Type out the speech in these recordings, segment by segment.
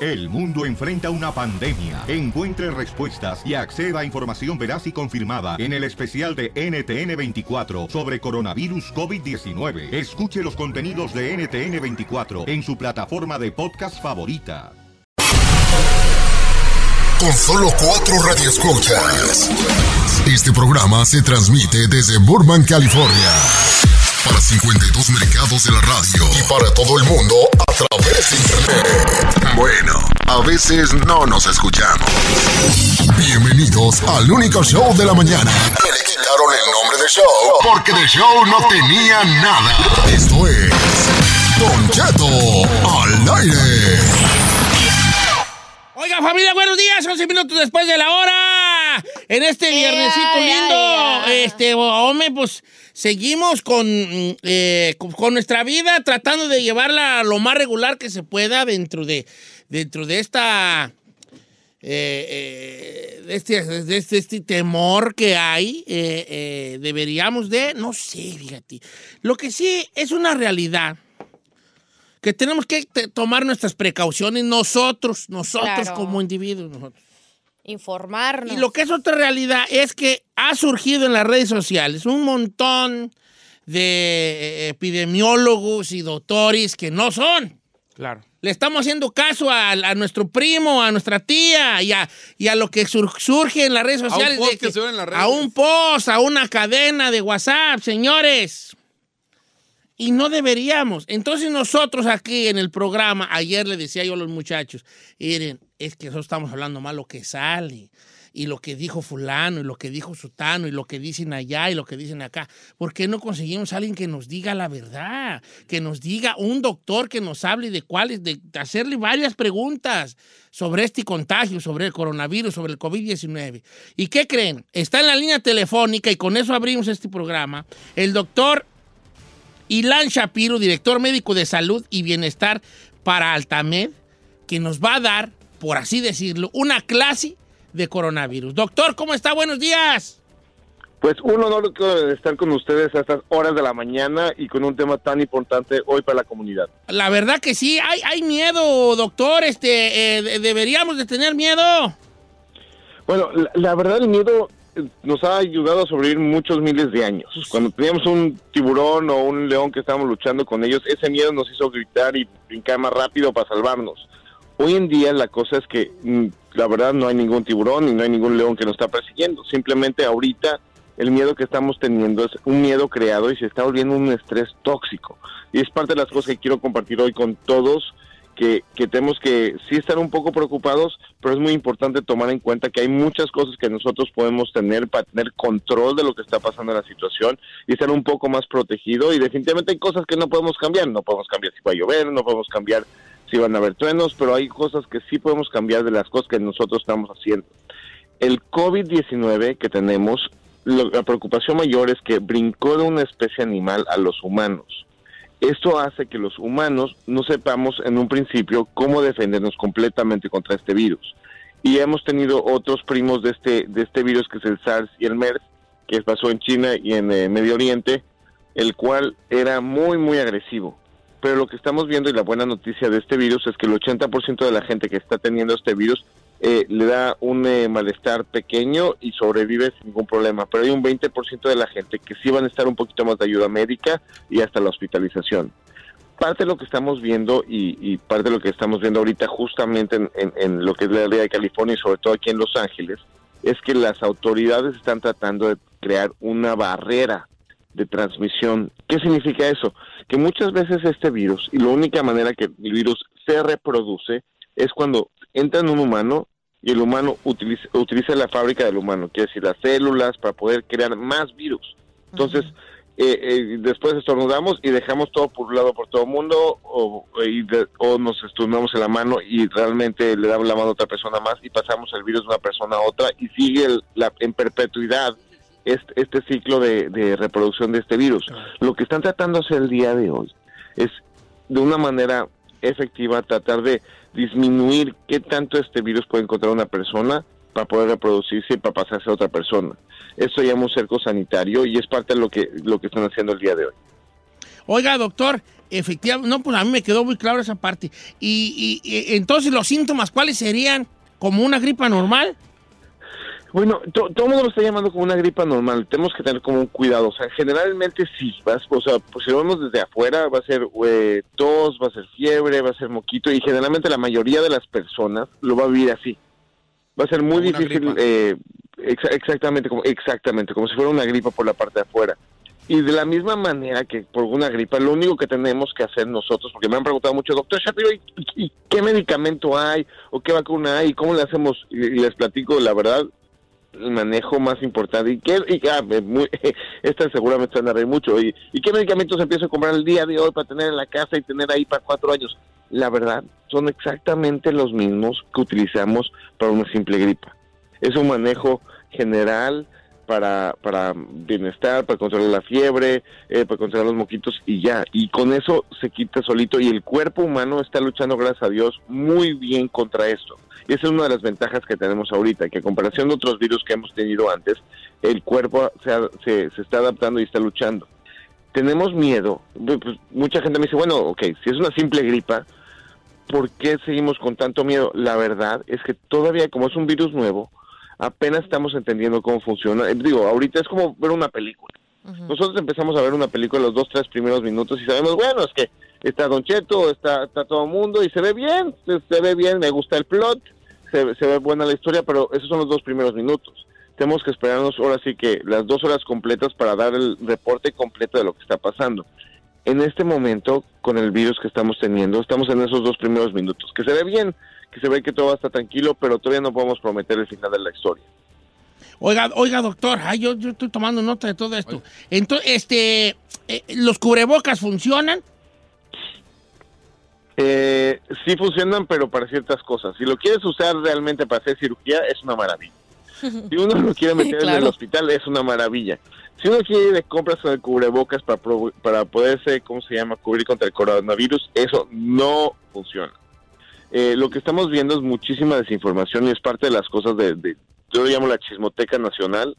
El mundo enfrenta una pandemia. Encuentre respuestas y acceda a información veraz y confirmada en el especial de NTN24 sobre coronavirus COVID-19. Escuche los contenidos de NTN24 en su plataforma de podcast favorita. Con solo cuatro radioescuchas. Este programa se transmite desde Burbank, California. Para 52 mercados de la radio y para todo el mundo a través de internet. Bueno, a veces no nos escuchamos. Bienvenidos al único show de la mañana. Que le quitaron el nombre de show porque de show no tenía nada. Esto es Don al aire. Oiga, familia, buenos días. 11 minutos después de la hora. En este viernesito lindo. Este, hombre, pues seguimos con, eh, con, con nuestra vida, tratando de llevarla lo más regular que se pueda dentro de, dentro de esta. eh, eh, de, este, de este- este temor que hay, eh, eh, deberíamos de, no sé, fíjate. Lo que sí es una realidad que tenemos que tomar nuestras precauciones nosotros, nosotros Claro. como individuos. nosotros. Informarnos. Y lo que es otra realidad es que ha surgido en las redes sociales un montón de eh, epidemiólogos y doctores que no son. Claro. Le estamos haciendo caso a, a nuestro primo, a nuestra tía y a, y a lo que sur- surge en las redes un sociales. post de que se ve en las redes. A un post, a una cadena de WhatsApp, señores. Y no deberíamos. Entonces nosotros aquí en el programa, ayer le decía yo a los muchachos, miren, es que nosotros estamos hablando más lo que sale, y lo que dijo fulano, y lo que dijo sutano, y lo que dicen allá, y lo que dicen acá. ¿Por qué no conseguimos a alguien que nos diga la verdad? Que nos diga un doctor que nos hable de cuáles, de hacerle varias preguntas sobre este contagio, sobre el coronavirus, sobre el COVID-19. ¿Y qué creen? Está en la línea telefónica, y con eso abrimos este programa, el doctor Ilan Shapiro, director médico de salud y bienestar para Altamed, que nos va a dar, por así decirlo, una clase de coronavirus. Doctor, ¿cómo está? Buenos días. Pues un honor estar con ustedes a estas horas de la mañana y con un tema tan importante hoy para la comunidad. La verdad que sí, hay, hay miedo, doctor. Este, eh, de- deberíamos de tener miedo. Bueno, la, la verdad el miedo nos ha ayudado a sobrevivir muchos miles de años. Cuando teníamos un tiburón o un león que estábamos luchando con ellos, ese miedo nos hizo gritar y brincar más rápido para salvarnos. Hoy en día la cosa es que mm, la verdad no hay ningún tiburón y no hay ningún león que nos está persiguiendo. Simplemente ahorita el miedo que estamos teniendo es un miedo creado y se está volviendo un estrés tóxico. Y es parte de las cosas que quiero compartir hoy con todos, que, que tenemos que sí estar un poco preocupados, pero es muy importante tomar en cuenta que hay muchas cosas que nosotros podemos tener para tener control de lo que está pasando en la situación y estar un poco más protegido. Y definitivamente hay cosas que no podemos cambiar. No podemos cambiar si va a llover, no podemos cambiar si van a haber truenos, pero hay cosas que sí podemos cambiar de las cosas que nosotros estamos haciendo. El COVID-19 que tenemos, lo- la preocupación mayor es que brincó de una especie animal a los humanos. Esto hace que los humanos no sepamos en un principio cómo defendernos completamente contra este virus. Y hemos tenido otros primos de este, de este virus, que es el SARS y el MERS, que pasó en China y en eh, Medio Oriente, el cual era muy, muy agresivo. Pero lo que estamos viendo y la buena noticia de este virus es que el 80% de la gente que está teniendo este virus eh, le da un eh, malestar pequeño y sobrevive sin ningún problema. Pero hay un 20% de la gente que sí van a estar un poquito más de ayuda médica y hasta la hospitalización. parte de lo que estamos viendo y, parte de lo que estamos viendo ahorita justamente en, en- en lo que es la área de California y sobre todo aquí en Los Ángeles, es que las autoridades están tratando de crear una barrera de transmisión. ¿Qué significa eso? Que muchas veces este virus, y la única manera que el virus se reproduce es cuando entra en un humano y el humano utiliza, utiliza la fábrica del humano, quiere decir las células, para poder crear más virus. Entonces, eh, eh, después estornudamos y dejamos todo lado por todo el mundo o, y de- o nos estornudamos en la mano y realmente le damos la mano a otra persona más y pasamos el virus de una persona a otra y sigue el- la, en perpetuidad este, este ciclo de, de reproducción de este virus. Lo que están tratando de hacer el día de hoy es de una manera efectiva tratar de disminuir qué tanto este virus puede encontrar una persona para poder reproducirse y para pasarse a otra persona. Eso se llama un cerco sanitario y es parte de lo que, lo que están haciendo el día de hoy. Oiga, doctor, efectivamente, no, pues a mí me quedó muy claro esa parte. Y, y- y entonces los síntomas, ¿cuáles serían? ¿Como una gripa normal? Bueno, to- todo el mundo lo está llamando como una gripa normal. Tenemos que tener como un cuidado. O sea, generalmente sí, vas, o sea, pues si lo vemos desde afuera, va a ser eh, tos, va a ser fiebre, va a ser moquito y generalmente la mayoría de las personas lo va a vivir así. Va a ser muy Como difícil, eh, exa- exactamente, como, exactamente, como si fuera una gripa por la parte de afuera. Y de la misma manera que por una gripa, lo único que tenemos que hacer nosotros, porque me han preguntado mucho, doctor Shapiro, ¿y, y qué medicamento hay? ¿O qué vacuna hay? ¿Cómo le hacemos? Y les platico, la verdad, el manejo más importante. ¿Y qué? Y, ah, muy- esta seguramente se van a reír mucho. ¿Y, ¿Y qué medicamentos empiezo a comprar el día de hoy para tener en la casa y tener ahí para cuatro años? La verdad, son exactamente los mismos que utilizamos para una simple gripa. Es un manejo general para, para bienestar, para controlar la fiebre, eh, para controlar los moquitos y ya. Y con eso se quita solito y el cuerpo humano está luchando, gracias a Dios, muy bien contra esto. Y esa es una de las ventajas que tenemos ahorita, que a comparación de otros virus que hemos tenido antes, el cuerpo se, ha- se, se está adaptando y está luchando. Tenemos miedo, pues, mucha gente me dice, bueno, ok, si es una simple gripa, ¿por qué seguimos con tanto miedo? La verdad es que todavía, como es un virus nuevo, apenas estamos entendiendo cómo funciona. Eh, Digo, ahorita es como ver una película. Nosotros empezamos a ver una película los dos, tres primeros minutos y sabemos, bueno, es que está Don Cheto, está, está todo el mundo y se ve bien, se, se ve bien, me gusta el plot, se, se ve buena la historia, pero esos son los dos primeros minutos. Tenemos que esperarnos ahora sí que las dos horas completas para dar el reporte completo de lo que está pasando. En este momento, con el virus que estamos teniendo, estamos en esos dos primeros minutos, que se ve bien, que se ve que todo estar tranquilo, pero todavía no podemos prometer el final de la historia. Oiga, oiga, doctor, ay, yo, yo estoy tomando nota de todo esto. Entonces, este, eh, ¿los cubrebocas funcionan? Eh, sí funcionan, pero para ciertas cosas. Si lo quieres usar realmente para hacer cirugía, es una maravilla. Si uno lo quiere meter en el hospital, es una maravilla. Si uno quiere ir de compras con el cubrebocas para, pro- para poderse, ¿cómo se llama?, cubrir contra el coronavirus, eso no funciona. Eh, lo que estamos viendo es muchísima desinformación y es parte de las cosas de, de- yo lo llamo la chismoteca nacional,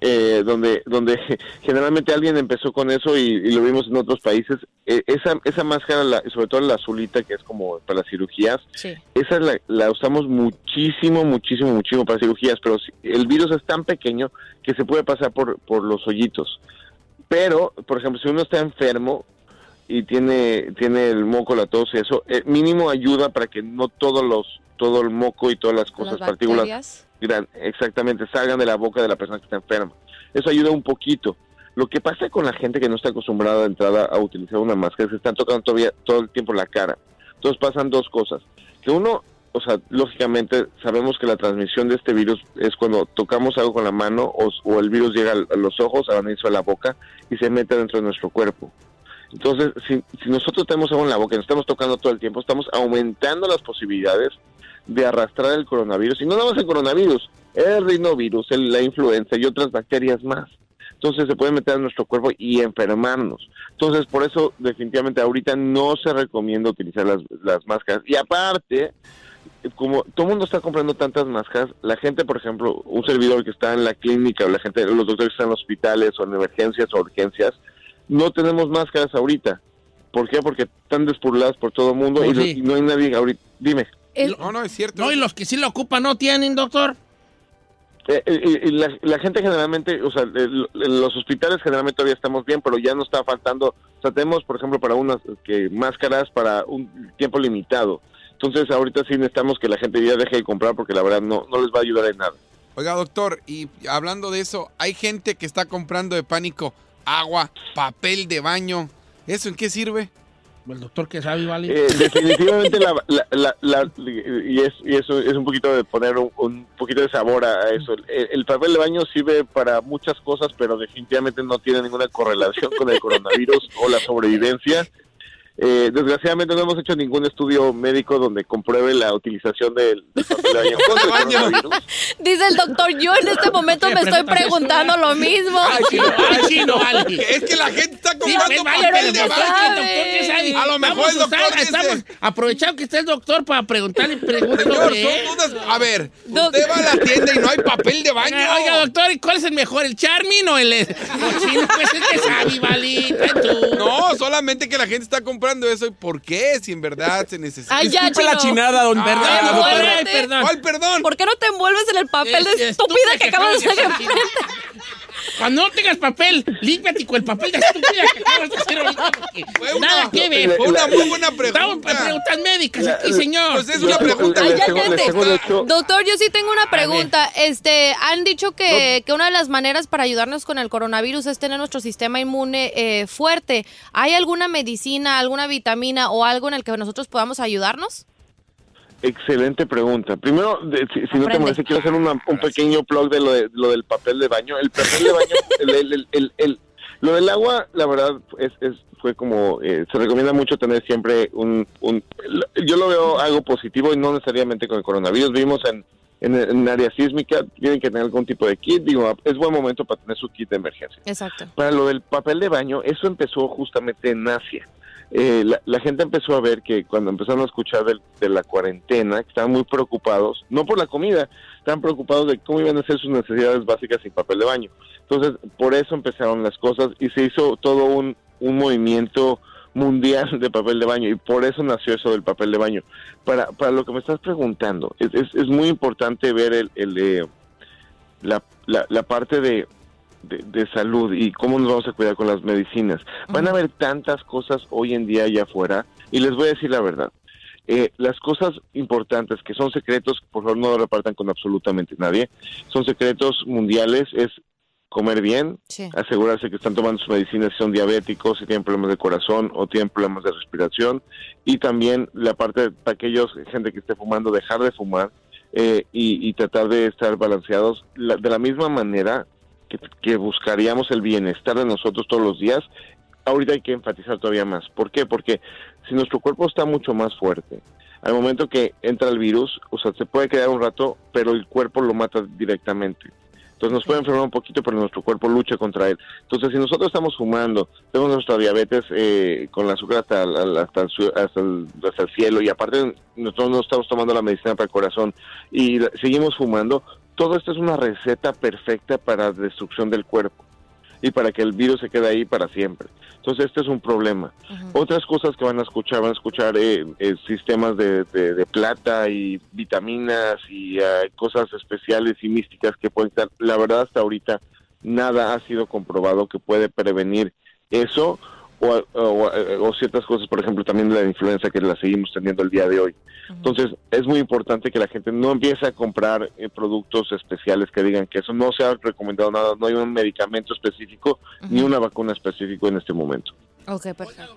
eh, donde donde generalmente alguien empezó con eso y, y lo vimos en otros países. Eh, esa, esa máscara, la- sobre todo la azulita, que es como para las cirugías, Sí. esa la, la usamos muchísimo, muchísimo, muchísimo para cirugías, pero el virus es tan pequeño que se puede pasar por, por los hoyitos. Pero, por ejemplo, si uno está enfermo y tiene tiene el moco, la tos y eso, eh, mínimo ayuda para que no todos los todo el moco y todas las cosas, Las partículas gran- exactamente salgan de la boca de la persona que está enferma. Eso ayuda un poquito. Lo que pasa con la gente que no está acostumbrada de entrada a utilizar una máscara es que están tocando todavía todo el tiempo la cara. Entonces pasan dos cosas. Que uno, o sea, lógicamente sabemos que la transmisión de este virus es cuando tocamos algo con la mano o, o el virus llega a los ojos, al anillo de la boca y se mete dentro de nuestro cuerpo. Entonces, si, si nosotros tenemos algo en la boca y nos estamos tocando todo el tiempo, estamos aumentando las posibilidades de arrastrar el coronavirus. Y no nada más el coronavirus, el rinovirus, el- la influenza y otras bacterias más. Entonces se puede meter en nuestro cuerpo y enfermarnos. Entonces, por eso definitivamente ahorita no se recomienda utilizar las, las máscaras. Y aparte, como todo el mundo está comprando tantas máscaras, la gente, por ejemplo, un servidor que está en la clínica o la gente, los doctores que están en hospitales o en emergencias o urgencias, no tenemos máscaras ahorita. ¿Por qué? Porque están despurladas por todo el mundo y, no- sí. y no hay nadie ahorita. Dime. El- No, no, es cierto. No, y los que sí lo ocupan no tienen, doctor. Eh, eh, y la, la gente generalmente, o sea, el- el- los hospitales generalmente todavía estamos bien, pero ya no está faltando, o sea, tenemos, por ejemplo, para unas que máscaras para un tiempo limitado. Entonces, ahorita sí necesitamos que la gente ya deje de comprar porque la verdad no, no les va a ayudar en nada. Oiga, doctor, y hablando de eso, hay gente que está comprando de pánico agua, papel de baño. ¿Eso en qué sirve? El doctor que sabe, vale. Eh, definitivamente la, la- y, es, y eso es un poquito de poner un, un poquito de sabor a eso. El papel de baño sirve para muchas cosas, pero definitivamente no tiene ninguna correlación con el coronavirus o la sobrevivencia. Eh, desgraciadamente no hemos hecho ningún estudio médico donde compruebe la utilización del, del papel de baño contra el coronavirus. Dice el doctor, yo en este momento ¿Qué me estoy preguntando lo mismo. Ay, chino, vale. Es que la gente está Sí, comprando papel de baño. A lo mejor el usar- doctor dice- Estamos aprovechando que está el doctor para preguntarle preguntas Señor, son dudas. A ver, usted va a la tienda y no hay papel de baño. Oiga, doctor, ¿y cuál es el mejor? ¿El Charmin o el el chino? Pues el que sabe, vale. tú. No, solamente que la gente está comprando eso. ¿Y por qué? Si en verdad se necesita. Ay, ya, Disculpe la chino. chinada, don Perdón, Ah, muévete. ay, perdón. ¿Cuál perdón? ¿Por qué no te envuelves en el papel Es- de es estúpida estúpida que acabas de acabas de hacer enfrente? Cuando no tengas papel, límpiate con el papel de estúpida que acabas de hacer ahorita. porque Fue una- Nada que ver. Fue una muy buena Estamos pregunta. para preguntas médicas La- aquí, señor. Pues es una pregunta. Ay, ya Doctor, yo sí tengo una pregunta. Este, han dicho que, que una de las maneras para ayudarnos con el coronavirus es tener nuestro sistema inmune eh, fuerte. ¿Hay alguna medicina, alguna vitamina o algo en el que nosotros podamos ayudarnos? Excelente pregunta. Primero, de- si, si no te molesta, quiero hacer una- un pequeño plug de lo, de lo del papel de baño. El papel de baño, el, el- el- el- el- lo del agua, la verdad, es, es- fue como, eh, se recomienda mucho tener siempre un, un- yo lo veo algo positivo y no necesariamente con el coronavirus. Vivimos en, en, en área sísmica, tienen que tener algún tipo de kit. Digo, es buen momento para tener su kit de emergencia. Exacto. Para lo del papel de baño, eso empezó justamente en Asia. Eh, la, la gente empezó a ver que cuando empezaron a escuchar del- de, la cuarentena, que estaban muy preocupados, no por la comida, estaban preocupados de cómo iban a hacer sus necesidades básicas sin papel de baño. Entonces, por eso empezaron las cosas y se hizo todo un, un movimiento mundial de papel de baño y por eso nació eso del papel de baño. Para, para lo que me estás preguntando, es, es, es muy importante ver el, el, eh, la, la, la parte de, de, de salud y cómo nos vamos a cuidar con las medicinas. Van a haber tantas cosas hoy en día allá afuera y les voy a decir la verdad. Eh, las cosas importantes que son secretos, por favor no lo repartan con absolutamente nadie, son secretos mundiales, es comer bien, Sí. asegurarse que están tomando sus medicinas si son diabéticos, si tienen problemas de corazón o tienen problemas de respiración y también la parte para aquellos gente que esté fumando dejar de fumar eh, y, y tratar de estar balanceados La- de la misma manera que, que buscaríamos el bienestar de nosotros todos los días ahorita hay que enfatizar todavía más ¿por qué? porque si nuestro cuerpo está mucho más fuerte al momento que entra el virus o sea se puede quedar un rato pero el cuerpo lo mata directamente entonces nos puede enfermar un poquito, pero nuestro cuerpo lucha contra él. Entonces, si nosotros estamos fumando, tenemos nuestra diabetes eh, con el azúcar hasta, hasta, el, hasta, el, hasta el cielo y aparte nosotros no estamos tomando la medicina para el corazón y la- seguimos fumando, todo esto es una receta perfecta para destrucción del cuerpo y para que el virus se quede ahí para siempre. Entonces, este es un problema. Otras cosas que van a escuchar, van a escuchar eh, eh, sistemas de, de- de plata y vitaminas y eh, cosas especiales y místicas que pueden estar. La verdad, hasta ahorita nada ha sido comprobado que puede prevenir eso o, o- o ciertas cosas, por ejemplo, también la influenza que la seguimos teniendo el día de hoy. Entonces, es muy importante que la gente no empiece a comprar eh, productos especiales que digan que eso no se ha recomendado nada, no hay un medicamento específico ni una vacuna específica en este momento. Ok, perfecto.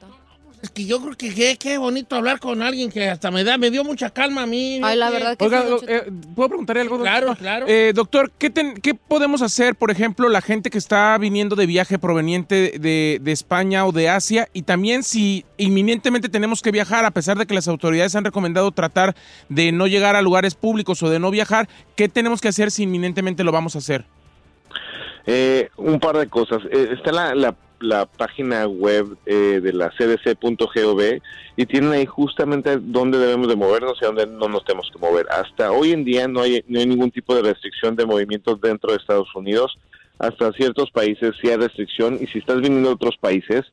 Es que yo creo que qué, qué bonito hablar con alguien que hasta me da, me dio mucha calma a mí. Ay, la verdad que Oiga, eh, ¿puedo preguntarle algo? Claro, doctor? claro. Eh, doctor, ¿qué, ten- ¿qué podemos hacer, por ejemplo, la gente que está viniendo de viaje proveniente de, de España o de Asia? Y también si inminentemente tenemos que viajar, a pesar de que las autoridades han recomendado tratar de no llegar a lugares públicos o de no viajar, ¿qué tenemos que hacer si inminentemente lo vamos a hacer? Eh, un par de cosas. Eh, está la, la, la página web eh, de la cdc.gov y tienen ahí justamente dónde debemos de movernos y dónde no nos tenemos que mover. Hasta hoy en día no hay, no hay ningún tipo de restricción de movimientos dentro de Estados Unidos. Hasta ciertos países sí hay restricción y si estás viniendo de otros países,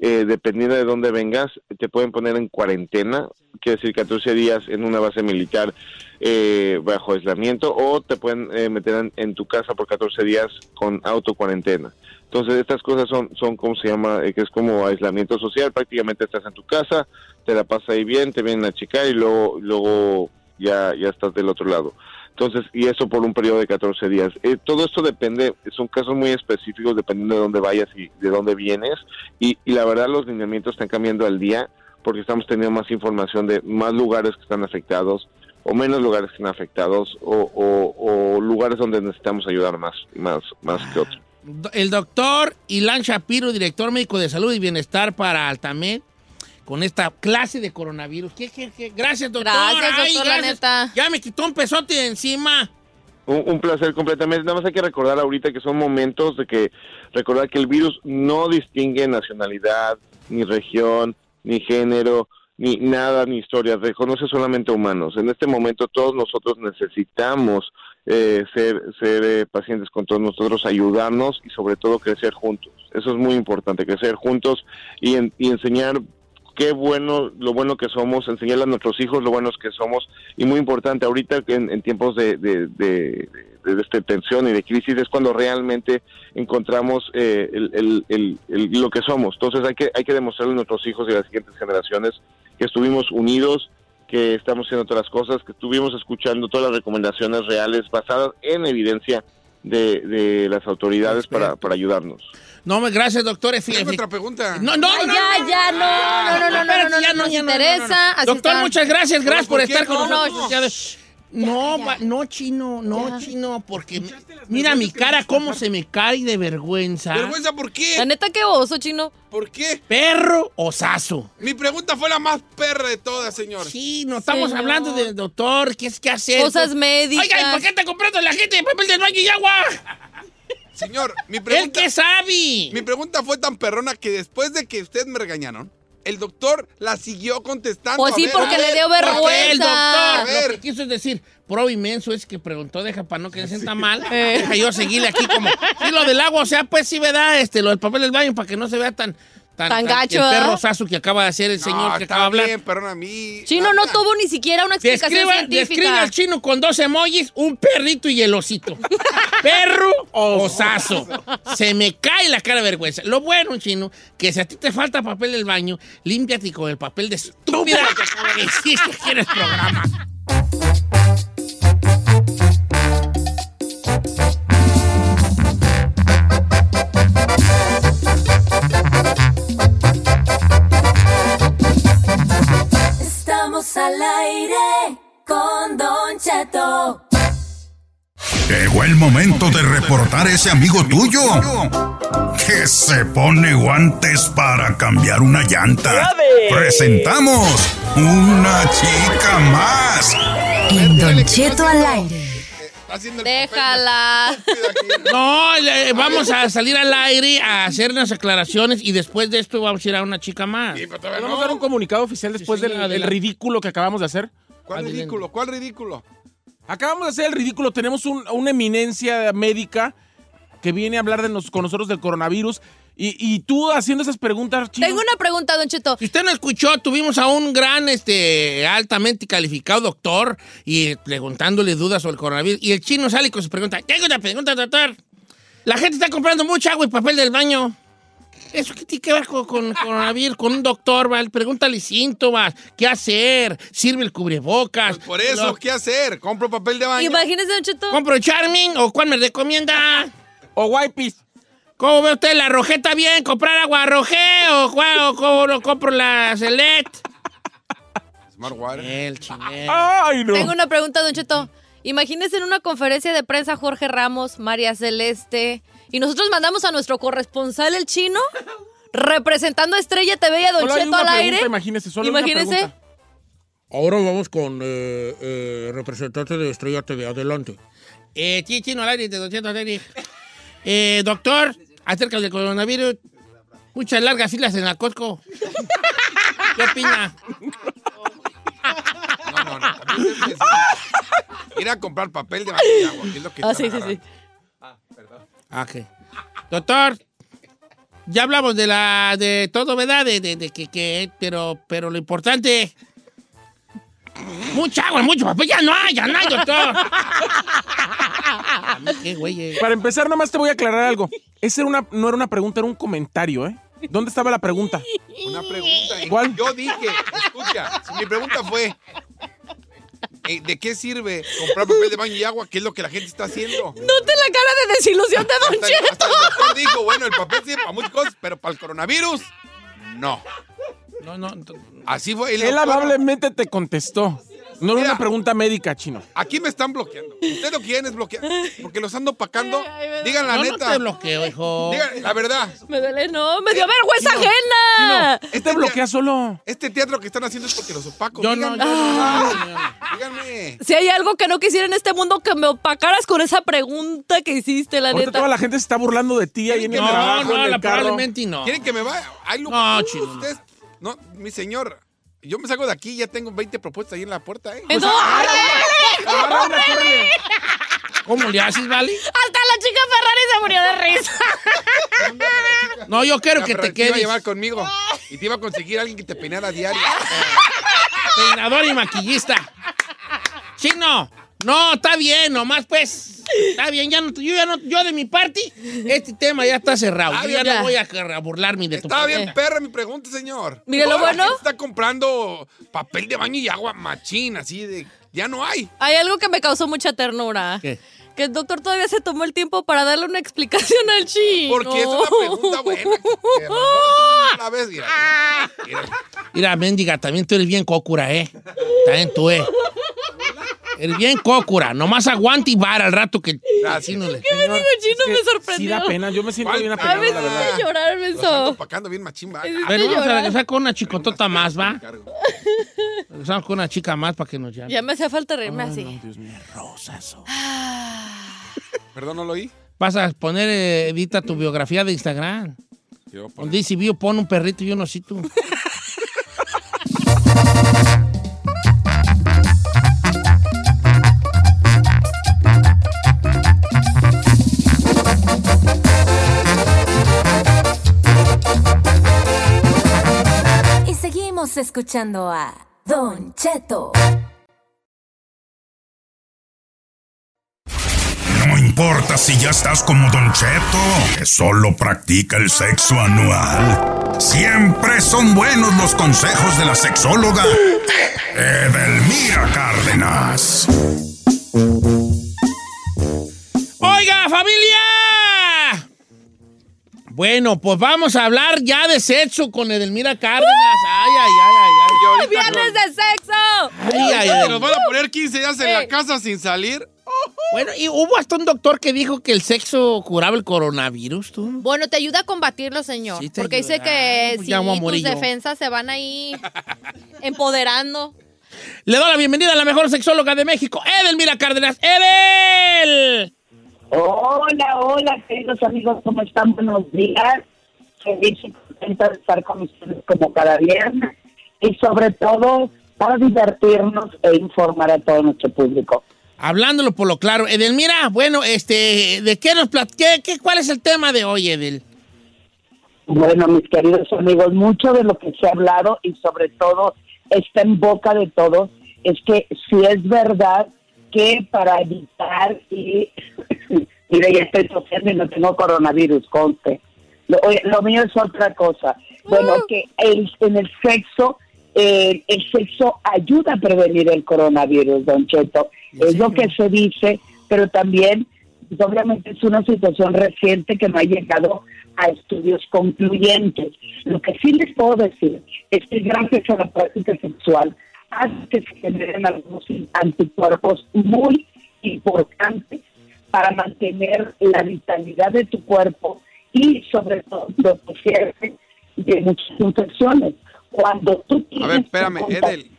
eh, dependiendo de dónde vengas, te pueden poner en cuarentena, quiere decir 14 días en una base militar eh, bajo aislamiento, o te pueden eh, meter en, en tu casa por 14 días con autocuarentena. Entonces, estas cosas son, son ¿cómo se llama? Eh, que es como aislamiento social, prácticamente estás en tu casa, te la pasas ahí bien, te vienen a checar y luego, luego ya, ya estás del otro lado. Entonces, y eso por un periodo de 14 días. Eh, todo esto depende, son casos muy específicos dependiendo de dónde vayas y de dónde vienes. Y, y la verdad, los lineamientos están cambiando al día porque estamos teniendo más información de más lugares que están afectados o menos lugares que están afectados o, o- o lugares donde necesitamos ayudar más, más, más que otros. El doctor Ilan Shapiro, director médico de salud y bienestar para Altamed, con esta clase de coronavirus. ¿Qué, qué, qué? Gracias, doctor. Gracias, Ay, doctor, la gracias. neta. Ya me quitó un pesote de encima. Un, un placer completamente. Nada más hay que recordar ahorita que son momentos de que recordar que el virus no distingue nacionalidad, ni región, ni género, ni nada, ni historia. Reconoce solamente humanos. En este momento todos nosotros necesitamos eh, ser, ser eh, pacientes con todos nosotros, ayudarnos y sobre todo crecer juntos. Eso es muy importante, crecer juntos y, en- y enseñar qué bueno, lo bueno que somos, enseñarle a nuestros hijos lo buenos que somos y muy importante ahorita en, en tiempos de, de, de- tensión y de crisis es cuando realmente encontramos eh, el- el- el- lo que somos. Entonces hay que hay que demostrarle a nuestros hijos y a las siguientes generaciones que estuvimos unidos, que estamos haciendo todas las cosas, que estuvimos escuchando todas las recomendaciones reales basadas en evidencia de, de las autoridades para, para ayudarnos. No, me- gracias, doctor. Efi- Tengo efi- otra pregunta. No, no, Ay, no, ya, no, ya, no, no, no, no, no, Espérate, no, ya no, nos ya interesa, así Doctor, está. muchas gracias, gracias por ¿Por qué? estar con No, no, nosotros. ya. Ya- No, va- no, chino, no, Ya. chino, porque mira mi cara cómo se me cae de vergüenza. ¿Vergüenza por La qué? neta, qué oso, chino. ¿Por qué? ¿Perro o saso? Mi pregunta fue la más perra de todas, señor. Sí, no estamos Señor. hablando de doctor, ¿qué es que hacer? Cosas médicas. Oiga, ¿y por qué está comprando la gente de papel de baño y agua? Señor, mi ¿El pregunta, que sabe? mi pregunta fue tan perrona que después de que ustedes me regañaron, el doctor la siguió contestando. Pues A sí, ver, porque a le ver, dio ¿por qué? Porque el vergüenza. doctor, A ver. lo que quiso es decir, pro inmenso es que preguntó, deja para no que se sienta mal, Eh. deja yo seguirle aquí como, sí, lo del agua, o sea, pues sí, ¿verdad? Este, lo del papel del baño para que no se vea tan, tan, Tan gacho, el perro ¿verdad? sasu que acaba de hacer el No, señor que está acaba de hablar. bien, perdón a mí. Chino no tuvo ni siquiera una explicación Describa, describe científica. al chino con dos emojis, un perrito y el osito. Perro o saso. Se me cae la cara de vergüenza. Lo bueno, chino, que si a ti te falta papel del baño, límpiate con el papel de estúpida que existe aquí en el programa. Momento de reportar ese amigo tuyo que se pone guantes para cambiar una llanta. Presentamos una chica más. En Don Cheto al aire. Déjala. No, le- vamos a salir al aire a hacer unas aclaraciones y después de esto vamos a ir a una chica más. Sí, pero ¿Podemos no. dar un comunicado oficial después Sí, sí, del del ridículo que acabamos de hacer? ¿Cuál ridículo? ¿Cuál ridículo? Acabamos de hacer el ridículo. Tenemos un- una eminencia médica que viene a hablar de nos- con nosotros del coronavirus. Y, y tú haciendo esas preguntas, chino. Tengo una pregunta, Don Cheto. Si usted no escuchó, tuvimos a un gran, este, altamente calificado doctor y preguntándole dudas sobre el coronavirus. Y el chino sale con su pregunta. Tengo una pregunta, doctor. La gente está comprando mucha agua y papel del baño. ¿Eso qué tiene que ver con, con coronavirus? Con un doctor, ¿vale? Pregúntale síntomas. ¿Qué hacer? ¿Sirve el cubrebocas? Por eso, Lo- ¿qué hacer? ¿Compro papel de baño? Imagínese, Don Cheto. ¿Compro Charming o cuál me recomienda? O wipes. ¿Cómo ve usted la rojeta bien? ¿Comprar agua rojé o, o cómo lo compro la Select? Smart Water. El chinel. ¡Ay, no! Tengo una pregunta, Don Cheto. Imagínese en una conferencia de prensa Jorge Ramos, María Celeste, y nosotros mandamos a nuestro corresponsal el chino representando a Estrella TV y a Don Solo hay Cheto una al pregunta, aire. imagínese, solo una Imagínese. pregunta. Ahora vamos con eh, eh, representante de Estrella TV. Adelante. Eh, chino al aire de 200 al aire. Eh, doctor, acerca del coronavirus, muchas largas filas en la Costco. ¿Qué opina? No, no, no. Ir a comprar papel de baño y agua, que es lo que Ah, sí, sí, sí. Ah, ok. Doctor, Ya hablamos de la de todo, ¿verdad? De, de- de que, que- pero, pero lo importante. Mucha agua, mucho papel. Ya no hay, ya no hay, doctor. Qué güey. eh. Para empezar, nomás te voy a aclarar algo. Esa era una, no era una pregunta, era un comentario, ¿eh? ¿Dónde estaba la pregunta? Una pregunta. ¿Cuál? Yo dije, escucha, si mi pregunta fue, eh, ¿de qué sirve comprar papel de baño y agua? ¿Qué es lo que la gente está haciendo? Note la cara de desilusión de Don Hasta el, hasta Cheto. el doctor dijo, bueno, el papel sirve para muchas cosas, pero para el coronavirus, no. No, no. Así fue. el Él doctor- amablemente te contestó. No era Mira. una pregunta médica, chino. Aquí me están bloqueando. Ustedes lo quieren es bloquear. Porque los ando opacando. Digan la No, no neta. te bloqueo, hijo. Digan la verdad. Me duele, no, me dio vergüenza ajena. Este te bloquea solo. Este teatro que están haciendo es porque los opaco. Yo no, Díganme. no, yo no, no. Díganme. Si hay algo que no quisiera en este mundo, que me opacaras con esa pregunta que hiciste, la Ahorita neta. toda la gente se está burlando de ti ahí en el No, trabajo, no, carro. probablemente no. ¿Quieren que me vaya? Ay, lo- No, Uh, chino, no. Ustedes, no, mi señor, yo me salgo de aquí y ya tengo 20 propuestas ahí en la puerta, ¿eh? Córrele. ¿Cómo le haces, Vali? hasta la chica Ferrari se murió de risa. No, yo quiero La que Ferrari te iba a quedes. llevar conmigo y te iba a conseguir alguien que te peinara a diario. Peinador y maquillista. Chino. No, está bien, nomás pues. Está bien, ya no, yo ya no, yo de mi parte, este tema ya está cerrado. Ah, Yo ya ya. no voy a, a burlarme de tu Está bien, perra, mi pregunta, señor. Mire, lo bueno- está comprando papel de baño y agua machín, así de... Ya no hay. Hay algo que me causó mucha ternura. ¿Qué? Que el doctor todavía se tomó el tiempo para darle una explicación al chino. Porque es una pregunta buena. que a lo mejor tú no la ves, mira, mira. Mira, mendiga, también tú eres bien cócura, ¿eh? También tú, ¿eh? Eres bien cócura. Nomás aguanta y vara al rato que... Gracias. Sí, no le- ¿Qué me digo, chino? Es que me Sí sorprendió. da pena, yo me siento ¿Cuál bien pena? A apenado, veces la verdad. de llorar, menso. opacando bien machín, va. Es- Bueno, vamos a regresar con una chicotota más, ¿va? Regresamos con una chica más para que nos llame. Ya me hacía falta reírme así. Dios mío. Rosas. Perdón, no lo oí. Vas a poner, eh, edita tu biografía de Instagram. Donde dice, vio, pon un perrito y un osito. escuchando a Don Cheto. No importa si ya estás como Don Cheto, que solo practica el sexo anual. Siempre son buenos los consejos de la sexóloga Edelmira Cárdenas. ¡Oiga, familia! Bueno, pues vamos a hablar ya de sexo con Edelmira Cárdenas. Ay, ay, ay, ay, ay. ¡Viernes de sexo! Ay, ay, ay. Nos van a poner 15 días en la casa sin salir. Bueno, y hubo hasta un doctor que dijo que el sexo curaba el coronavirus, tú. Bueno, te ayuda a combatirlo, señor. Sí te porque ayuda. dice que Pues si tus yo. defensas se van ahí empoderando. Le doy la bienvenida a la mejor sexóloga de México, Edelmira Cárdenas. ¡Edel! Hola, hola, queridos amigos, ¿cómo están? Buenos días. Feliz y contenta de estar con ustedes como cada viernes y sobre todo para divertirnos e informar a todo nuestro público. Hablándolo por lo claro. Edelmira, bueno, este, ¿de qué nos plat qué, qué- ¿Cuál es el tema de hoy, Edel? Bueno, mis queridos amigos, mucho de lo que se ha hablado y sobre todo está en boca de todos es que si es verdad que para evitar y mire ya estoy tosiendo y no tengo coronavirus, conste. Lo, lo mío es otra cosa. Bueno, que el, en el sexo eh, el sexo ayuda a prevenir el coronavirus, Don Cheto. Es lo que se dice, pero también, obviamente, es una situación reciente que no ha llegado a estudios concluyentes. Lo que sí les puedo decir es que gracias a la práctica sexual hace que se generen algunos anticuerpos muy importantes para mantener la vitalidad de tu cuerpo y sobre todo protegerte de muchas infecciones. Cuando tú A tienes ver, espérame, Edel.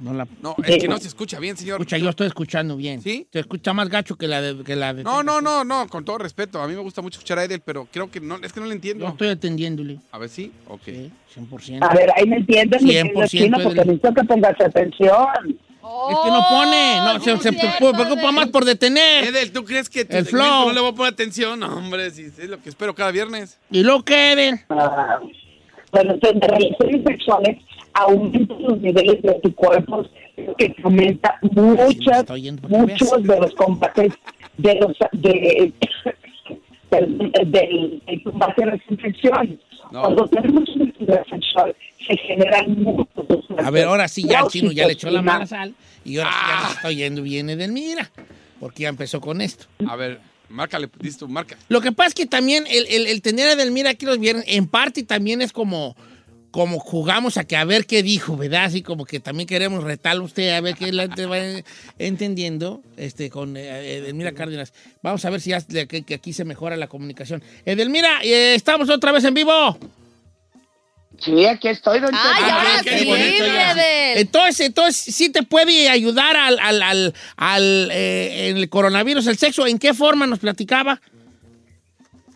No, la, No, es que no se escucha bien, señor. escucha, yo estoy escuchando bien. ¿Sí? Te escucha más gacho que la de... Que la de No, no, no, no, con todo respeto. A mí me gusta mucho escuchar a Edel, pero creo que no, es que no le Yo entiendo. estoy atendiéndole. A ver, sí, ok. Sí, 100%. A ver, ahí me entiendes, mi 100% querido chino, porque necesito que pongas atención. Es que no pone. No, se, se preocupa más por detener. Edel, ¿tú crees que tu El flow. no le voy a poner atención? No, hombre, si es lo que espero cada viernes. ¿Y luego qué, Eden? Ah, bueno, de de relaciones sexuales aumentan los niveles de anticuerpos, que aumenta muchas, muchos de los combates de los de, del, combate a las infecciones. Cuando tenemos una actividad sexual se generan muchos A ver, ahora sí, ya el chino ya le echó la mala sal. Y ahora sí ya nos está oyendo bien Edelmira. Porque ya empezó con esto. A ver, márcale, tú, marca. Lo que pasa es que también el, el- el tener a Edelmira aquí los viernes, en parte también es como, como jugamos a que a ver qué dijo, ¿verdad? Así como que también queremos retarlo a usted a ver qué la gente va entendiendo este, con eh, Edelmira Cárdenas. Vamos a ver si ya, que, que aquí se mejora la comunicación. Edelmira, eh, estamos otra vez en vivo. Sí, aquí estoy, don Ay, ahora qué sí, bonito. Entonces, entonces, sí te puede ayudar al, al, al, al, eh, en el coronavirus, el sexo. ¿En qué forma nos platicaba?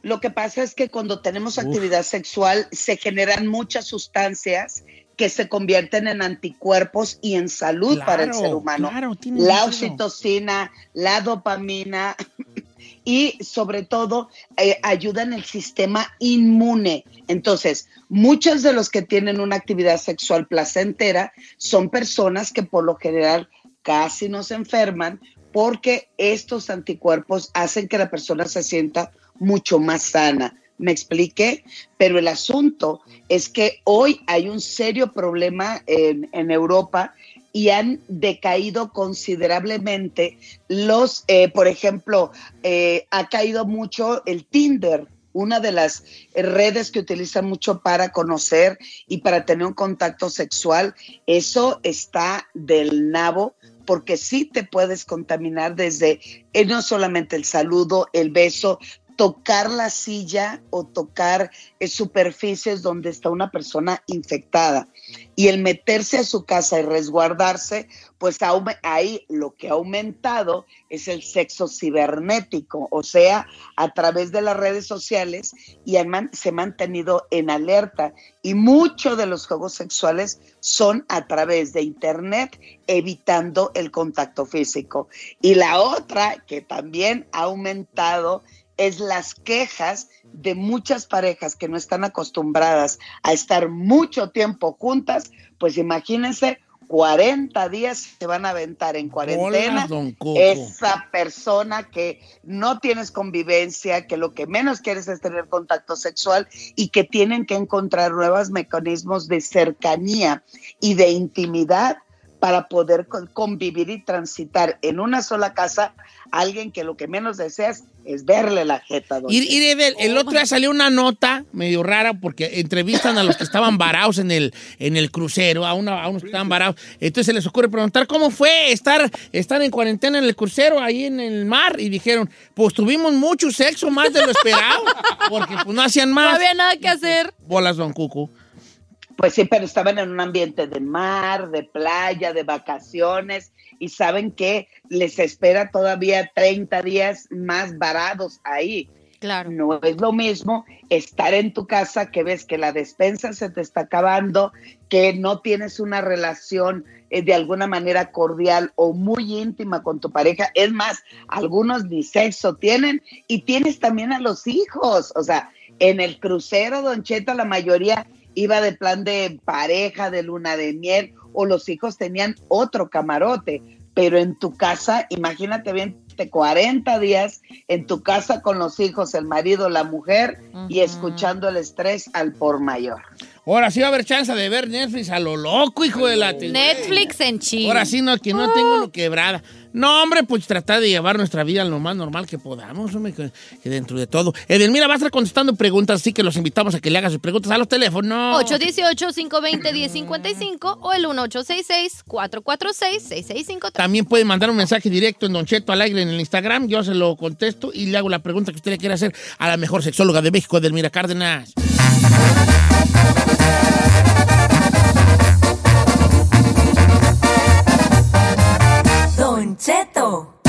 Lo que pasa es que cuando tenemos actividad sexual se generan muchas sustancias que se convierten en anticuerpos y en salud para el ser humano. claro, tiene la oxitocina, la dopamina y sobre todo eh, ayuda en el sistema inmune. Entonces, muchos de los que tienen una actividad sexual placentera son personas que por lo general casi no se enferman porque estos anticuerpos hacen que la persona se sienta mucho más sana. ¿Me expliqué? Pero el asunto es que hoy hay un serio problema en, Europa y han decaído considerablemente los, eh, por ejemplo, eh, ha caído mucho el Tinder, una de las redes que utilizan mucho para conocer y para tener un contacto sexual. Eso está del nabo porque sí te puedes contaminar desde eh, no solamente el saludo, el beso, tocar la silla o tocar eh, superficies donde está una persona infectada. Y el meterse a su casa y resguardarse, pues ahí lo que ha aumentado es el sexo cibernético, o sea, a través de las redes sociales y se ha mantenido en alerta. Y muchos de los juegos sexuales son a través de Internet, evitando el contacto físico. Y la otra que también ha aumentado es las quejas de muchas parejas que no están acostumbradas a estar mucho tiempo juntas, pues imagínense, 40 días se van a aventar en cuarentena. Hola. Esa persona que no tienes convivencia, que lo que menos quieres es tener contacto sexual y que tienen que encontrar nuevos mecanismos de cercanía y de intimidad para poder con- convivir y transitar en una sola casa a alguien que lo que menos deseas es verle la jeta. don Y, y de- el otro día salió una nota medio rara porque entrevistan a los que estaban varados en el, en el crucero, a, una- a unos que estaban varados. Entonces se les ocurre preguntar cómo fue estar, estar en cuarentena en el crucero ahí en el mar. Y dijeron, pues tuvimos mucho sexo, más de lo esperado, porque pues no hacían No más. había nada que hacer. Bolas, don Cucu. Pues sí, pero estaban en un ambiente de mar, de playa, de vacaciones y saben que les espera todavía 30 días más varados ahí. Claro. No es lo mismo estar en tu casa que ves que la despensa se te está acabando, que no tienes una relación eh, de alguna manera cordial o muy íntima con tu pareja. Es más, algunos ni sexo tienen y tienes también a los hijos. O sea, en el crucero, Don Cheto, la mayoría iba de plan de pareja, de luna de miel, o los hijos tenían otro camarote. Pero en tu casa, imagínate bien, de 40 días en tu casa con los hijos, el marido, la mujer y escuchando el estrés al por mayor. Ahora sí va a haber chance de ver Netflix a lo loco, hijo de la... Netflix en Chile. Ahora sí, no, que no tengo lo quebrada. No, hombre, pues tratar de llevar nuestra vida lo más normal que podamos, hombre, que, que dentro de todo. Edelmira va a estar contestando preguntas, así que los invitamos a que le hagan sus preguntas a los teléfonos. 818-520-1055 o el 1866-446-6653. También puede mandar un mensaje directo en Don Cheto al aire en el Instagram, yo se lo contesto y le hago la pregunta que usted le quiera hacer a la mejor sexóloga de México, Edelmira Cárdenas. Cheto.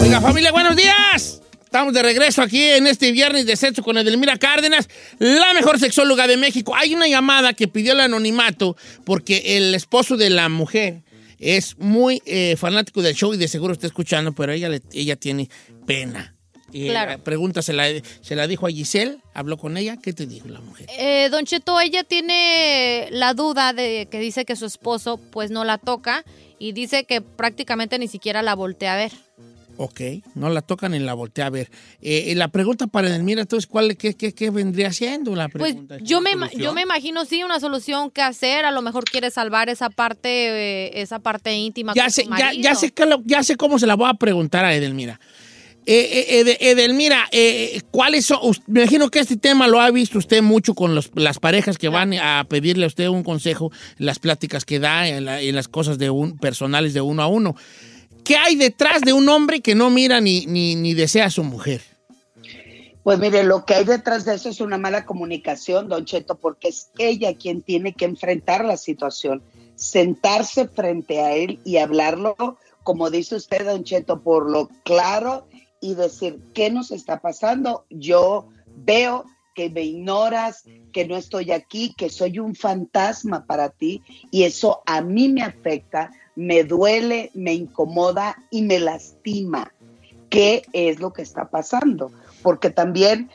Oiga, familia, buenos días. Estamos de regreso aquí en este viernes de sexo con Edelmira Cárdenas, la mejor sexóloga de México. Hay una llamada que pidió el anonimato porque el esposo de la mujer es muy eh, fanático del show y de seguro está escuchando, pero ella, le- ella tiene pena. Y Claro. la pregunta se la, se la dijo a Giselle, habló con ella. ¿Qué te dijo la mujer? Eh, don Cheto, ella tiene la duda de que dice que su esposo pues no la toca y dice que prácticamente ni siquiera la voltea a ver. Ok, no la tocan en la voltea a ver. Eh, la pregunta para Edelmira, entonces, ¿cuál, qué, qué, qué vendría siendo la Pues pregunta? yo me, yo me imagino sí una solución que hacer, a lo mejor quiere salvar esa parte eh, esa parte íntima ya con sé, su ya, ya sé que lo- ya sé cómo se la voy a preguntar a Edelmira. Eh, eh, Ede- Edelmira, eh, ¿cuáles son? Me imagino que este tema lo ha visto usted mucho con los- las parejas que van a pedirle a usted un consejo, las pláticas que da, en, la- en las cosas de un, personales de uno a uno. ¿Qué hay detrás de un hombre que no mira ni, ni, ni desea a su mujer? Pues mire, lo que hay detrás de eso es una mala comunicación, don Cheto, porque es ella quien tiene que enfrentar la situación, sentarse frente a él y hablarlo, como dice usted, don Cheto, por lo claro y decir, ¿qué nos está pasando? Yo veo que me ignoras, que no estoy aquí, que soy un fantasma para ti y eso a mí me afecta, me duele, me incomoda y me lastima qué es lo que está pasando, porque también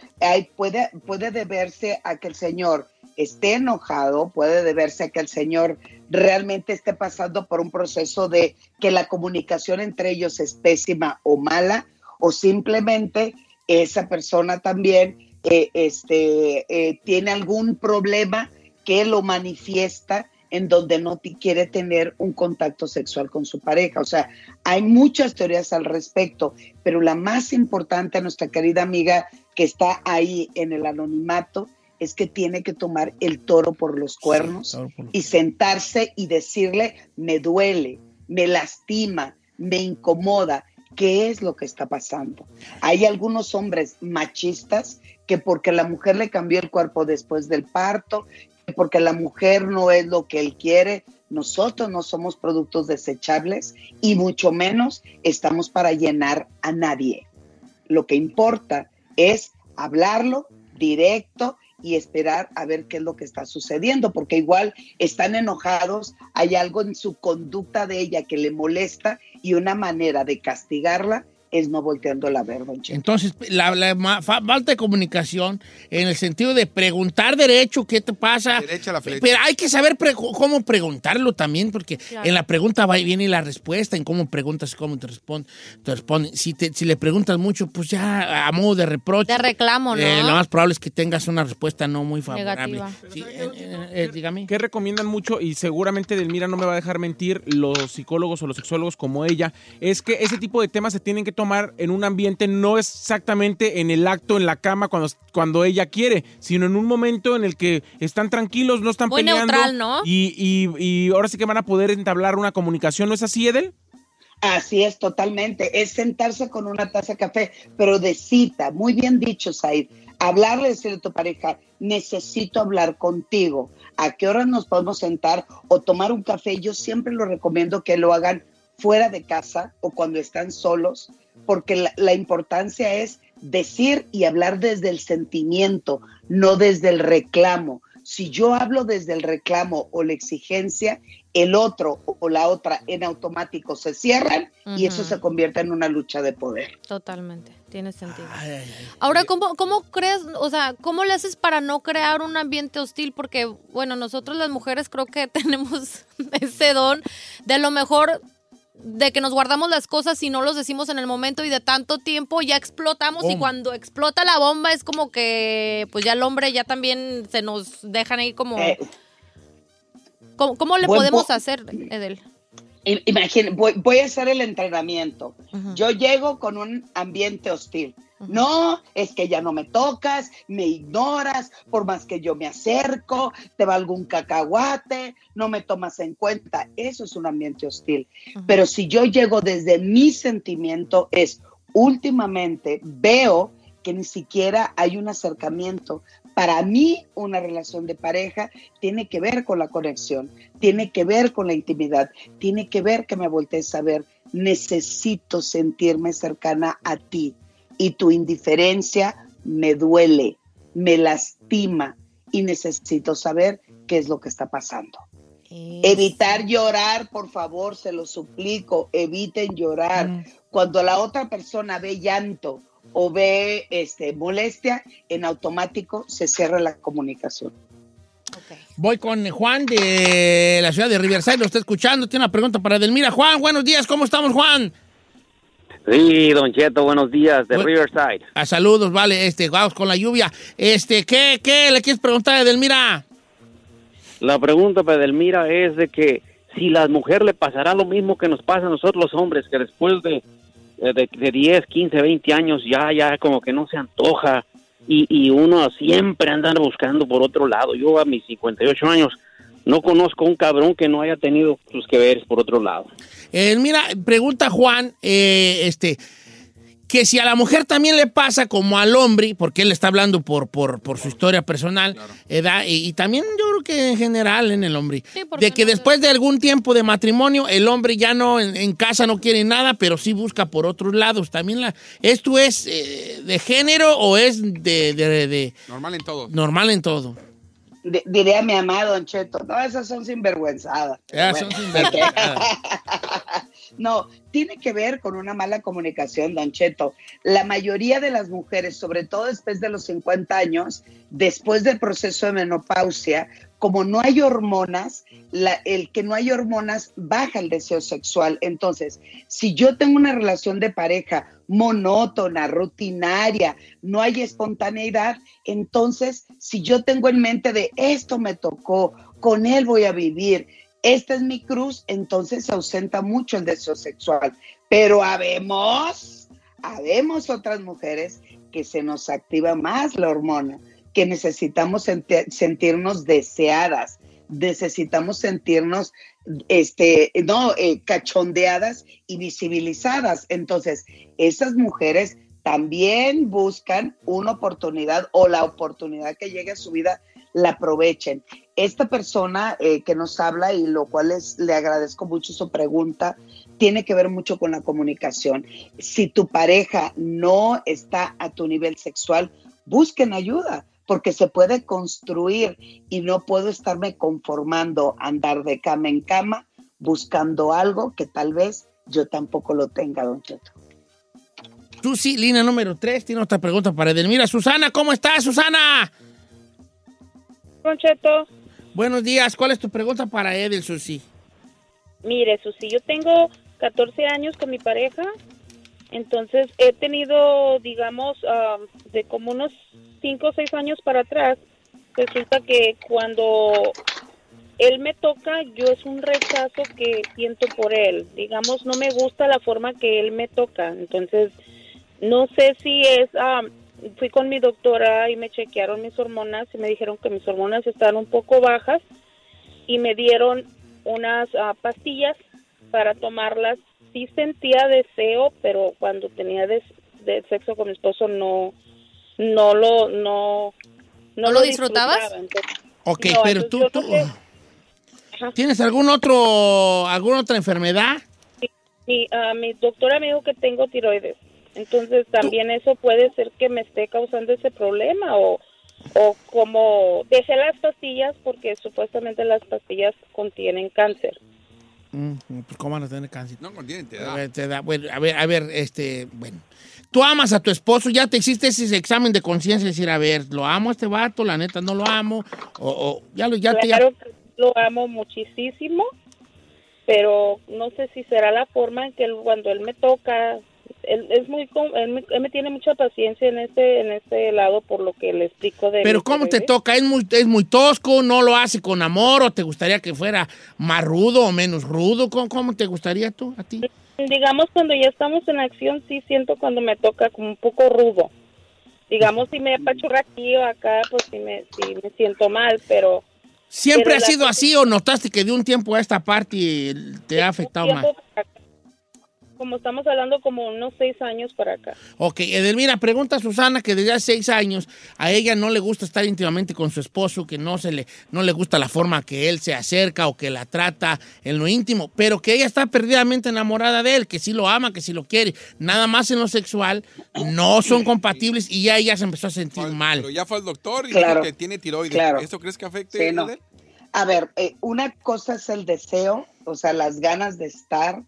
puede, puede deberse a que el Señor esté enojado, puede deberse a que el Señor realmente esté pasando por un proceso de que la comunicación entre ellos es pésima o mala, o simplemente esa persona también eh, este, eh, tiene algún problema que lo manifiesta en donde no quiere tener un contacto sexual con su pareja. O sea, hay muchas teorías al respecto, pero la más importante, nuestra querida amiga que está ahí en el anonimato, es que tiene que tomar el toro por los cuernos y sentarse y decirle, me duele, me lastima, me incomoda, ¿qué es lo que está pasando? Hay algunos hombres machistas que porque la mujer le cambió el cuerpo después del parto, porque la mujer no es lo que él quiere, nosotros no somos productos desechables y mucho menos estamos para llenar a nadie. Lo que importa es hablarlo directo y esperar a ver qué es lo que está sucediendo, porque igual están enojados, hay algo en su conducta de ella que le molesta y una manera de castigarla es no volteándola a ver, don Cheto. Entonces, la, la fa- falta de comunicación en el sentido de preguntar derecho, ¿qué te pasa? Derecha la flecha. Pero hay que saber pre- cómo preguntarlo también, porque Claro. en la pregunta va y viene la respuesta, en cómo preguntas y cómo te responden. Te responden. Si, te- si le preguntas mucho, pues ya a modo de reproche. De reclamo, ¿no? eh, lo más probable es que tengas una respuesta no muy favorable. Negativa. Sí, eh, eh, eh, dígame. que recomiendan mucho y seguramente Delmira no me va a dejar mentir los psicólogos o los sexólogos como ella es que ese tipo de temas se tienen que tomar en un ambiente no exactamente en el acto en la cama cuando, cuando ella quiere sino en un momento en el que están tranquilos no están Muy peleando neutral, ¿no? y, y- y ahora sí que van a poder entablar una comunicación ¿no es así Edel? Así es, totalmente. Es sentarse con una taza de café, pero de cita. Muy bien dicho, Said. Hablarle, decirle a tu pareja, necesito hablar contigo. ¿A qué hora nos podemos sentar o tomar un café? Yo siempre lo recomiendo que lo hagan fuera de casa o cuando están solos, porque la, la importancia es decir y hablar desde el sentimiento, no desde el reclamo. Si yo hablo desde el reclamo o la exigencia, el otro o la otra en automático se cierran y eso se convierte en una lucha de poder. Totalmente, tiene sentido. Ahora, ¿cómo, ¿cómo crees, o sea, cómo le haces para no crear un ambiente hostil? Porque, bueno, nosotros las mujeres creo que tenemos ese don de a lo mejor de que nos guardamos las cosas y no los decimos en el momento y de tanto tiempo ya explotamos y cuando explota la bomba es como que pues ya el hombre ya también se nos dejan ahí como... Eh, ¿Cómo, cómo le podemos po- hacer, Edel? I- Imagina, voy, voy a hacer el entrenamiento. Yo llego con un ambiente hostil. No, es que ya no me tocas, me ignoras, por más que yo me acerco, te valgo un cacahuate, no me tomas en cuenta. Eso es un ambiente hostil. Pero si yo llego desde mi sentimiento, es últimamente veo que ni siquiera hay un acercamiento Para mí, una relación de pareja tiene que ver con la conexión, tiene que ver con la intimidad, tiene que ver que me voltees a ver. Necesito sentirme cercana a ti y tu indiferencia me duele, me lastima y necesito saber qué es lo que está pasando. Evitar llorar, por favor, se lo suplico, eviten llorar. Cuando la otra persona ve llanto o ve este, molestia, en automático se cierra la comunicación. Voy con Juan de la ciudad de Riverside, lo está escuchando, tiene una pregunta para Edelmira. Juan, buenos días, ¿cómo estamos, Juan? Sí, Don Cheto, buenos días, de Riverside. A saludos, vale, este, vamos con la lluvia. Este, ¿qué, qué le quieres preguntar a Edelmira? La pregunta para Edelmira es de que si la mujer le pasará lo mismo que nos pasa a nosotros los hombres, que después de, de, de 10, 15, 20 años ya, ya como que no se antoja y, y uno siempre anda buscando por otro lado. Yo a mis 58 años no conozco un cabrón que no haya tenido sus que veres por otro lado. Eh, mira, pregunta Juan, eh, este, que si a la mujer también le pasa como al hombre, porque él está hablando por, por, por su historia personal, edad, y, y también yo creo que en general en el hombre, de que después de algún tiempo de matrimonio, el hombre ya no, en, en casa no quiere nada, pero sí busca por otros lados. También la, ¿Esto es eh, de género o es de, de- de- Normal en todo. normal en todo? D- Diré a mi amado Don Cheto, no, esas son sinvergüenzadas. Ya, Bueno. son sinvergüenzadas. No, tiene que ver con una mala comunicación, Don Cheto. La mayoría de las mujeres, sobre todo después de los 50 años, después del proceso de menopausia, como no hay hormonas, el que no hay hormonas baja el deseo sexual. Entonces, si yo tengo una relación de pareja monótona, rutinaria, no hay espontaneidad, entonces, si yo tengo en mente de esto me tocó, con él voy a vivir, esta es mi cruz, entonces se ausenta mucho el deseo sexual. Pero habemos, habemos otras mujeres que se nos activa más la hormona, que necesitamos senti- sentirnos deseadas, necesitamos sentirnos este, no, eh, cachondeadas y visibilizadas. Entonces, esas mujeres también buscan una oportunidad o la oportunidad que llegue a su vida la aprovechen. Esta persona eh, que nos habla y lo cual es, le agradezco mucho su pregunta, tiene que ver mucho con la comunicación. Si tu pareja no está a tu nivel sexual, busquen ayuda porque se puede construir y no puedo estarme conformando andar de cama en cama buscando algo que tal vez yo tampoco lo tenga, don Cheto. Tú sí, línea número 3, tiene otra pregunta para Edelmira. Susana, ¿cómo estás, Susana? Concheto, Buenos días, ¿cuál es tu pregunta para Edel, Susi? mire, Susi, yo tengo 14 años con mi pareja, entonces he tenido, digamos, ah, de como unos 5 o 6 años para atrás, resulta que cuando él me toca, yo es un rechazo que siento por él. Digamos, no me gusta la forma que él me toca, entonces no sé si es... ah, fui con mi doctora y me chequearon mis hormonas y me dijeron que mis hormonas están un poco bajas y me dieron unas ah, pastillas para tomarlas. Sí sentía deseo, pero cuando tenía des- de sexo con mi esposo no no lo no ¿No lo disfrutabas? disfrutaba. Entonces, Ok, no, pero tú, tú que- ¿tienes algún otro, alguna otra enfermedad? mi, ah, mi doctora me dijo que tengo tiroides. Entonces también eso puede ser que me esté causando ese problema o, o como dejé las pastillas porque supuestamente las pastillas contienen cáncer. Mm, pues cómo van a tener cáncer. No contiene, te A da. ver, te da- bueno, a ver, a ver, este, bueno. Tú amas a tu esposo, ya te hiciste ese examen de conciencia, decir, a ver, ¿lo amo a este vato? La neta, no lo amo. O, o ya lo, ya te. ya- Claro que lo amo muchísimo, pero no sé si será la forma en que él- cuando él me toca, él es muy, él me, él me tiene mucha paciencia en este, en este lado por lo que le explico de. Pero ¿cómo te toca? ¿Es muy, ¿Es muy tosco? ¿No lo hace con amor? ¿O te gustaría que fuera más rudo o menos rudo? ¿Cómo, cómo te gustaría tú, a ti? Digamos, cuando ya estamos en acción, sí siento cuando me toca como un poco rudo. Digamos, si me apachurra aquí o acá, pues sí me, sí me siento mal, pero... ¿Siempre pero ha sido así o notaste que de un tiempo a esta parte te ha afectado más? Como estamos hablando, como unos seis años para acá. Ok, Edelmira, pregunta a Susana que desde hace seis años a ella no le gusta estar íntimamente con su esposo, que no, se le, no le gusta la forma que él se acerca o que la trata en lo íntimo, pero que ella está perdidamente enamorada de él, que sí lo ama, que sí lo quiere. Nada más en lo sexual, no son compatibles y ya ella se empezó a sentir mal. Pero ya fue al doctor y Claro. dijo que tiene tiroides. Claro. ¿Eso crees que afecte? Sí, no. A ver, eh, una cosa es el deseo, o sea, las ganas de estar,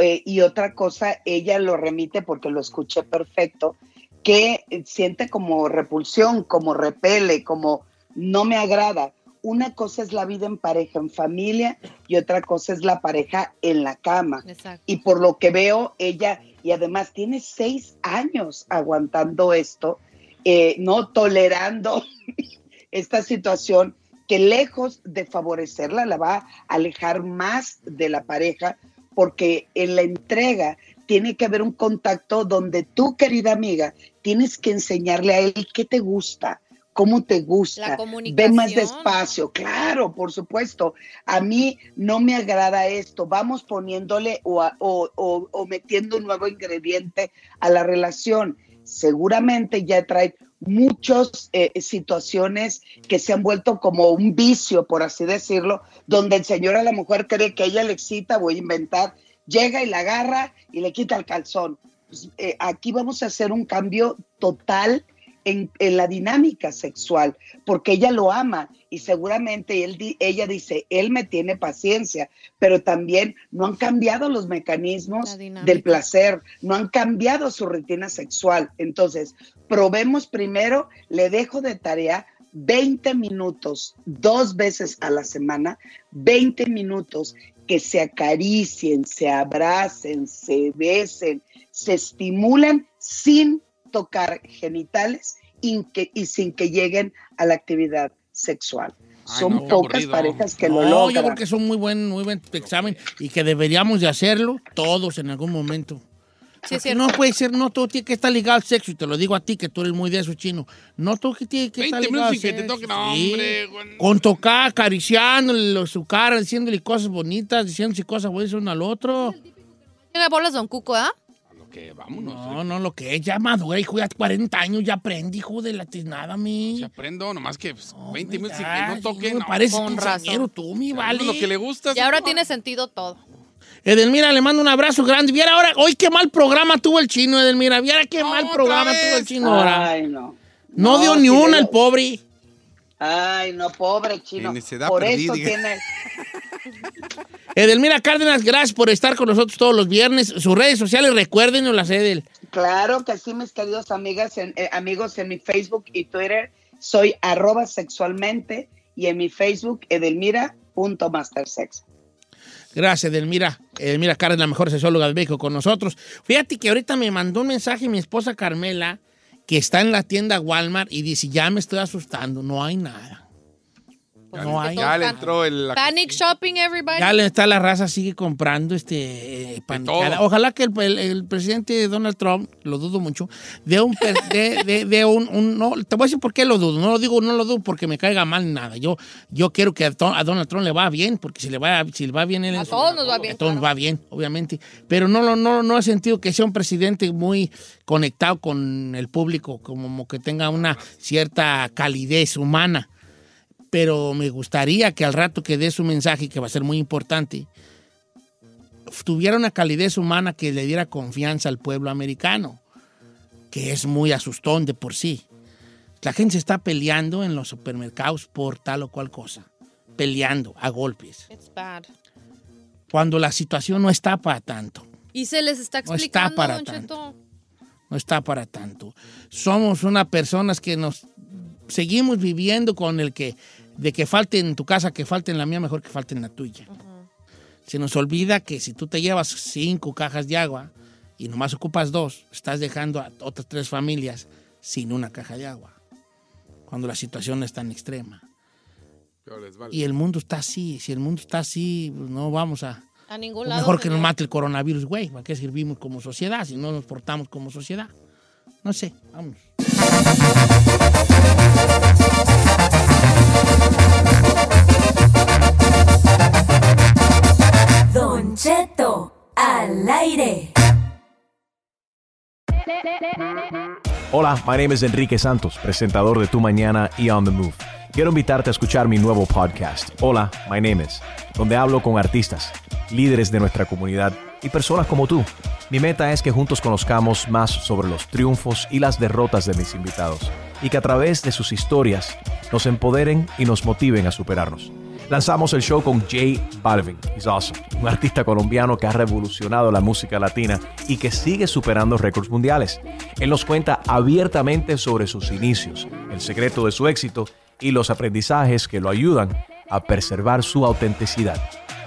eh, y otra cosa, ella lo remite porque lo escuché perfecto, que siente como repulsión, como repele, como no me agrada. Una cosa es la vida en pareja, en familia, y otra cosa es la pareja en la cama. Exacto. Y por lo que veo, ella, y además tiene seis años aguantando esto, eh, no tolerando esta situación que lejos de favorecerla, la va a alejar más de la pareja, porque en la entrega tiene que haber un contacto donde tú, querida amiga, tienes que enseñarle a él qué te gusta, cómo te gusta, La ve más comunicación. despacio, claro, por supuesto. A mí no me agrada esto, vamos poniéndole o, a- o- o- o metiendo un nuevo ingrediente a la relación. Seguramente ya trae muchas situaciones que se han vuelto como un vicio, por así decirlo, donde el señor a la mujer cree que ella le excita, voy a inventar, llega y la agarra y le quita el calzón. Pues, eh, aquí vamos a hacer un cambio total en, en la dinámica sexual, porque ella lo ama y seguramente él, ella dice, él me tiene paciencia, pero también no han cambiado los mecanismos del placer, no han cambiado su rutina sexual. Entonces, probemos primero, le dejo de tarea 20 minutos, dos veces a la semana, 20 minutos que se acaricien, se abracen, se besen, se estimulan sin tocar genitales y, que- y sin que lleguen a la actividad sexual. Son no, pocas aburrido. parejas que lo No, logran. yo creo que es un muy buen, muy buen examen y que deberíamos de hacerlo todos en algún momento. Sí, es no puede ser, no todo tiene que estar ligado al sexo, y te lo digo a ti que tú eres muy de eso chino. No todo que tiene que estar 20 ligado al minutos sin que te sexo. toquen, no, Sí. hombre, güey. Con tocar, acariciándole su cara, diciéndole cosas bonitas, diciéndose cosas buenas uno al otro. Llega bolas Don Cuco, ¿ah? Que vámonos. No, no, lo que es, ya madura, hijo, ya 40 años, ya aprendí, hijo de la tiznada, mi. Se aprendo, nomás que pues, 20 minutos sin que ya, no toquen. no me no. parece Con quinceañero razón. tú, mi vale. Lo que le gusta. Y ahora tiene sentido todo. Edelmira, le mando un abrazo grande. Viera ahora, hoy qué mal programa tuvo el chino, Edelmira. Viera qué mal programa vez. tuvo el chino ahora. Ay, no. No, dio No, ni una el pobre. Ay, no, pobre chino. Por perdí, eso diga. tiene. Edelmira Cárdenas, gracias por estar con nosotros todos los viernes. Sus redes sociales, recuerden, las Edel. Claro que sí, mis queridos amigas, en- eh, amigos en mi Facebook y Twitter. Soy arroba sexualmente y en mi Facebook edelmira.mastersex. Gracias, Edelmira. Edelmira Cárdenas, la mejor sexóloga de México con nosotros. Fíjate que ahorita me mandó un mensaje mi esposa Carmela, que está en la tienda Walmart y dice, ya me estoy asustando, no hay nada. No hay. Ya le entró el. Panic shopping, everybody. Ya le está la raza, sigue comprando este eh, panicada. Ojalá que el, el- el presidente Donald Trump, lo dudo mucho, de un, per- de, de- de un, un- no, te voy a decir por qué lo dudo. No lo digo, no lo dudo porque me caiga mal nada. Yo, yo quiero que a, Don- a Donald Trump le va bien, porque si le va, si le va bien él A su- todos nos va bien, a todos nos claro. va bien, obviamente. Pero no, lo- no, no he sentido que sea un presidente muy conectado con el público, como que tenga una cierta calidez humana pero me gustaría que al rato que dé su mensaje, que va a ser muy importante, tuviera una calidez humana que le diera confianza al pueblo americano, que es muy asustón de por sí. La gente se está peleando en los supermercados por tal o cual cosa, peleando a golpes, It's bad. cuando la situación no está para tanto. Y se les está No está explicando, para Don tanto. Cheto. no está para tanto. Somos unas personas que nos seguimos viviendo con el que de que falte en tu casa, que falte en la mía, mejor que falte en la tuya. Se nos olvida que si tú te llevas cinco cajas de agua y nomás ocupas dos, estás dejando a otras tres familias sin una caja de agua. Cuando la situación es tan extrema. Yo les vale. Y el mundo está así. Si el mundo está así, pues no vamos a, A ningún pues lado. mejor que nos mate el coronavirus, güey. ¿Para qué servimos como sociedad si no nos portamos como sociedad? No sé, vamos. Don al aire. Hola, my name is Enrique Santos, presentador de Tu Mañana y On the Move. Quiero invitarte a escuchar mi nuevo podcast, Hola, my name is, donde hablo con artistas, líderes de nuestra comunidad y personas como tú. Mi meta es que juntos conozcamos más sobre los triunfos y las derrotas de mis invitados y que a través de sus historias nos empoderen y nos motiven a superarnos. Lanzamos el show con Jay Balvin, he's awesome, un artista colombiano que ha revolucionado la música latina y que sigue superando récords mundiales. Él nos cuenta abiertamente sobre sus inicios, el secreto de su éxito y los aprendizajes que lo ayudan a preservar su autenticidad.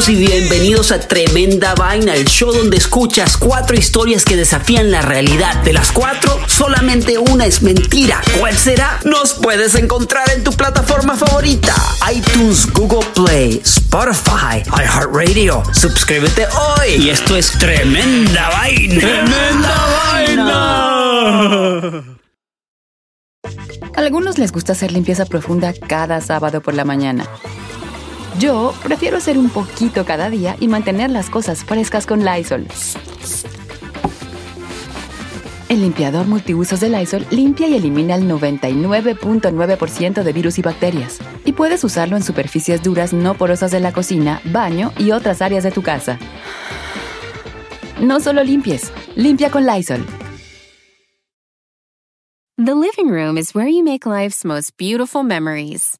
Amigos y bienvenidos a Tremenda Vaina, el show donde escuchas cuatro historias que desafían la realidad. De las cuatro, solamente una es mentira. ¿Cuál será? Nos puedes encontrar en tu plataforma favorita. iTunes, Google Play, Spotify, iHeartRadio. Suscríbete hoy. Y esto es Tremenda Vaina. ¡Tremenda vaina! A algunos les gusta hacer limpieza profunda cada sábado por la mañana. Yo prefiero hacer un poquito cada día y mantener las cosas frescas con Lysol. El limpiador multiusos de Lysol limpia y elimina el 99.9% de virus y bacterias. Y puedes usarlo en superficies duras no porosas de la cocina, baño y otras áreas de tu casa. No solo limpies, limpia con Lysol. The living room is where you make life's most beautiful memories.